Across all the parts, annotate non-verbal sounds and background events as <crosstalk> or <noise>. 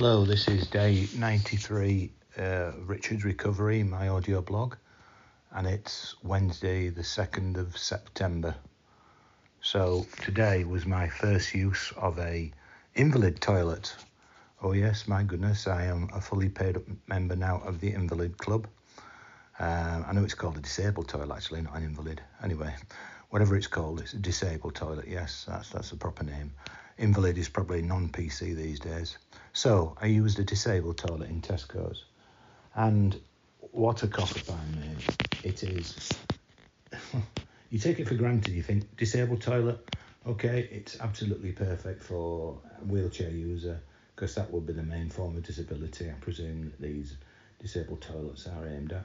Hello, this is day 93 uh, Richard's Recovery, my audio blog, and it's Wednesday, the 2nd of September. So today was my first use of a invalid toilet. Oh yes, my goodness, I am a fully paid up member now of the Invalid Club. Um, I know it's called a disabled toilet, actually, not an invalid. Anyway, whatever it's called, it's a disabled toilet. Yes, that's that's the proper name. Invalid is probably non-PC these days. So I used a disabled toilet in Tesco's, and what a find, mate! It is. <laughs> you take it for granted. You think disabled toilet, okay, it's absolutely perfect for a wheelchair user because that would be the main form of disability. I presume that these disabled toilets are aimed at.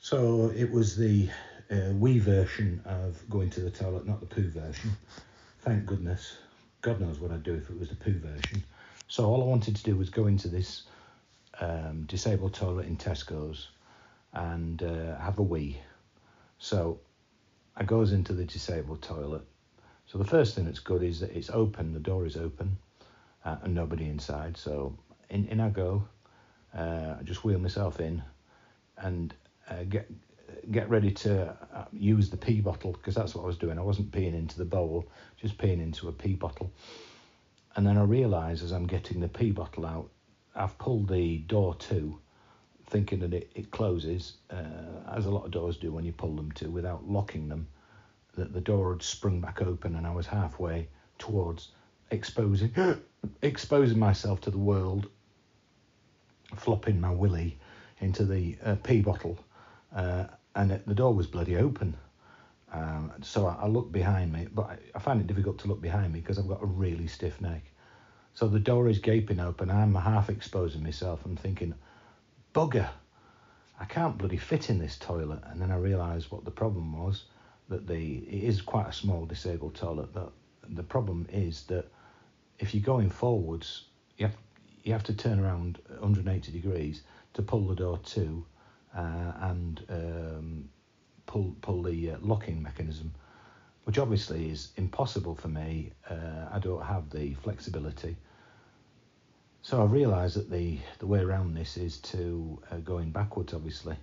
So it was the uh, version of going to the toilet, not the poo version. Thank goodness. God knows what I'd do if it was the poo version. So all I wanted to do was go into this um, disabled toilet in Tesco's and uh, have a wee. So I goes into the disabled toilet. So the first thing that's good is that it's open, the door is open, uh, and nobody inside. So in, in I go. Uh, I just wheel myself in and uh, get get ready to uh, use the pee bottle because that's what I was doing. I wasn't peeing into the bowl, just peeing into a pee bottle. And then I realise as I'm getting the pee bottle out, I've pulled the door to, thinking that it, it closes, uh, as a lot of doors do when you pull them to, without locking them, that the door had sprung back open and I was halfway towards exposing <gasps> exposing myself to the world, flopping my willy into the uh, pee bottle uh, and the door was bloody open. Um, so I, I looked behind me, but I, I, find it difficult to look behind me because I've got a really stiff neck. So the door is gaping open. I'm half exposing myself. I'm thinking, bugger, I can't bloody fit in this toilet. And then I realised what the problem was. That the it is quite a small disabled toilet. But the problem is that if you're going forwards, you have you have to turn around 180 degrees to pull the door to and um, pull pull the uh, locking mechanism, which obviously is impossible for me. Uh, I don't have the flexibility. So I realised that the the way around this is to uh, going backwards, obviously.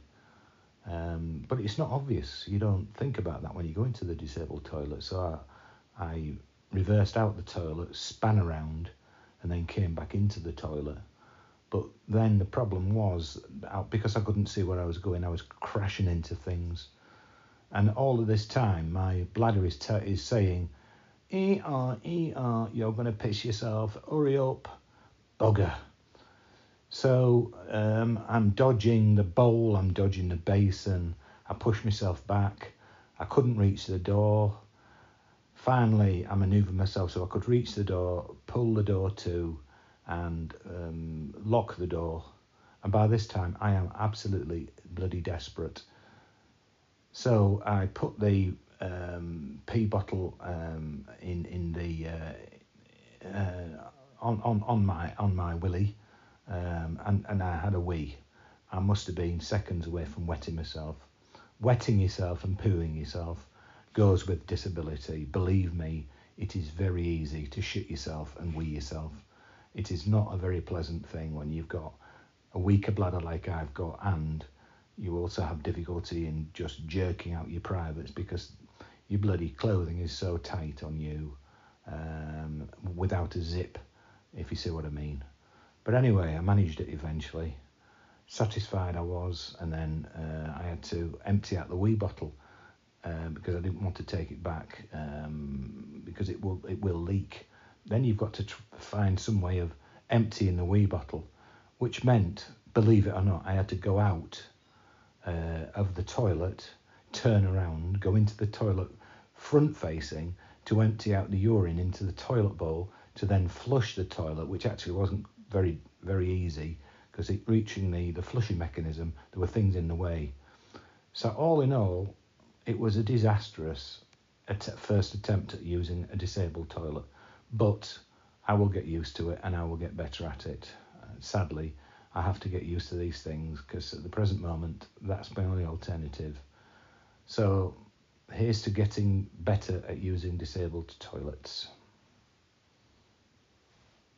Um, but it's not obvious. You don't think about that when you go into the disabled toilet. So I, I reversed out the toilet, span around, and then came back into the toilet but then the problem was because I couldn't see where I was going, I was crashing into things. And all of this time, my bladder is, t- is saying, E-R, E-R, you're going to piss yourself, hurry up, bugger. So um, I'm dodging the bowl, I'm dodging the basin. I push myself back. I couldn't reach the door. Finally, I manoeuvred myself so I could reach the door, pull the door to, and um, lock the door. And by this time, I am absolutely bloody desperate. So I put the um, pee bottle um, in in the uh, uh, on on on my on my willy, um, and and I had a wee. I must have been seconds away from wetting myself. Wetting yourself and pooing yourself goes with disability. Believe me, it is very easy to shit yourself and wee yourself it is not a very pleasant thing when you've got a weaker bladder like I've got, and you also have difficulty in just jerking out your privates because your bloody clothing is so tight on you um, without a zip, if you see what I mean. But anyway, I managed it eventually. Satisfied I was, and then uh, I had to empty out the wee bottle uh, because I didn't want to take it back um, because it will it will leak then you've got to tr- find some way of emptying the wee bottle, which meant, believe it or not, I had to go out uh, of the toilet, turn around, go into the toilet front facing to empty out the urine into the toilet bowl to then flush the toilet, which actually wasn't very very easy because it reaching the the flushing mechanism there were things in the way. So all in all, it was a disastrous first attempt at using a disabled toilet but I will get used to it and I will get better at it. Uh, sadly, I have to get used to these things because at the present moment, that's my only alternative. So here's to getting better at using disabled toilets.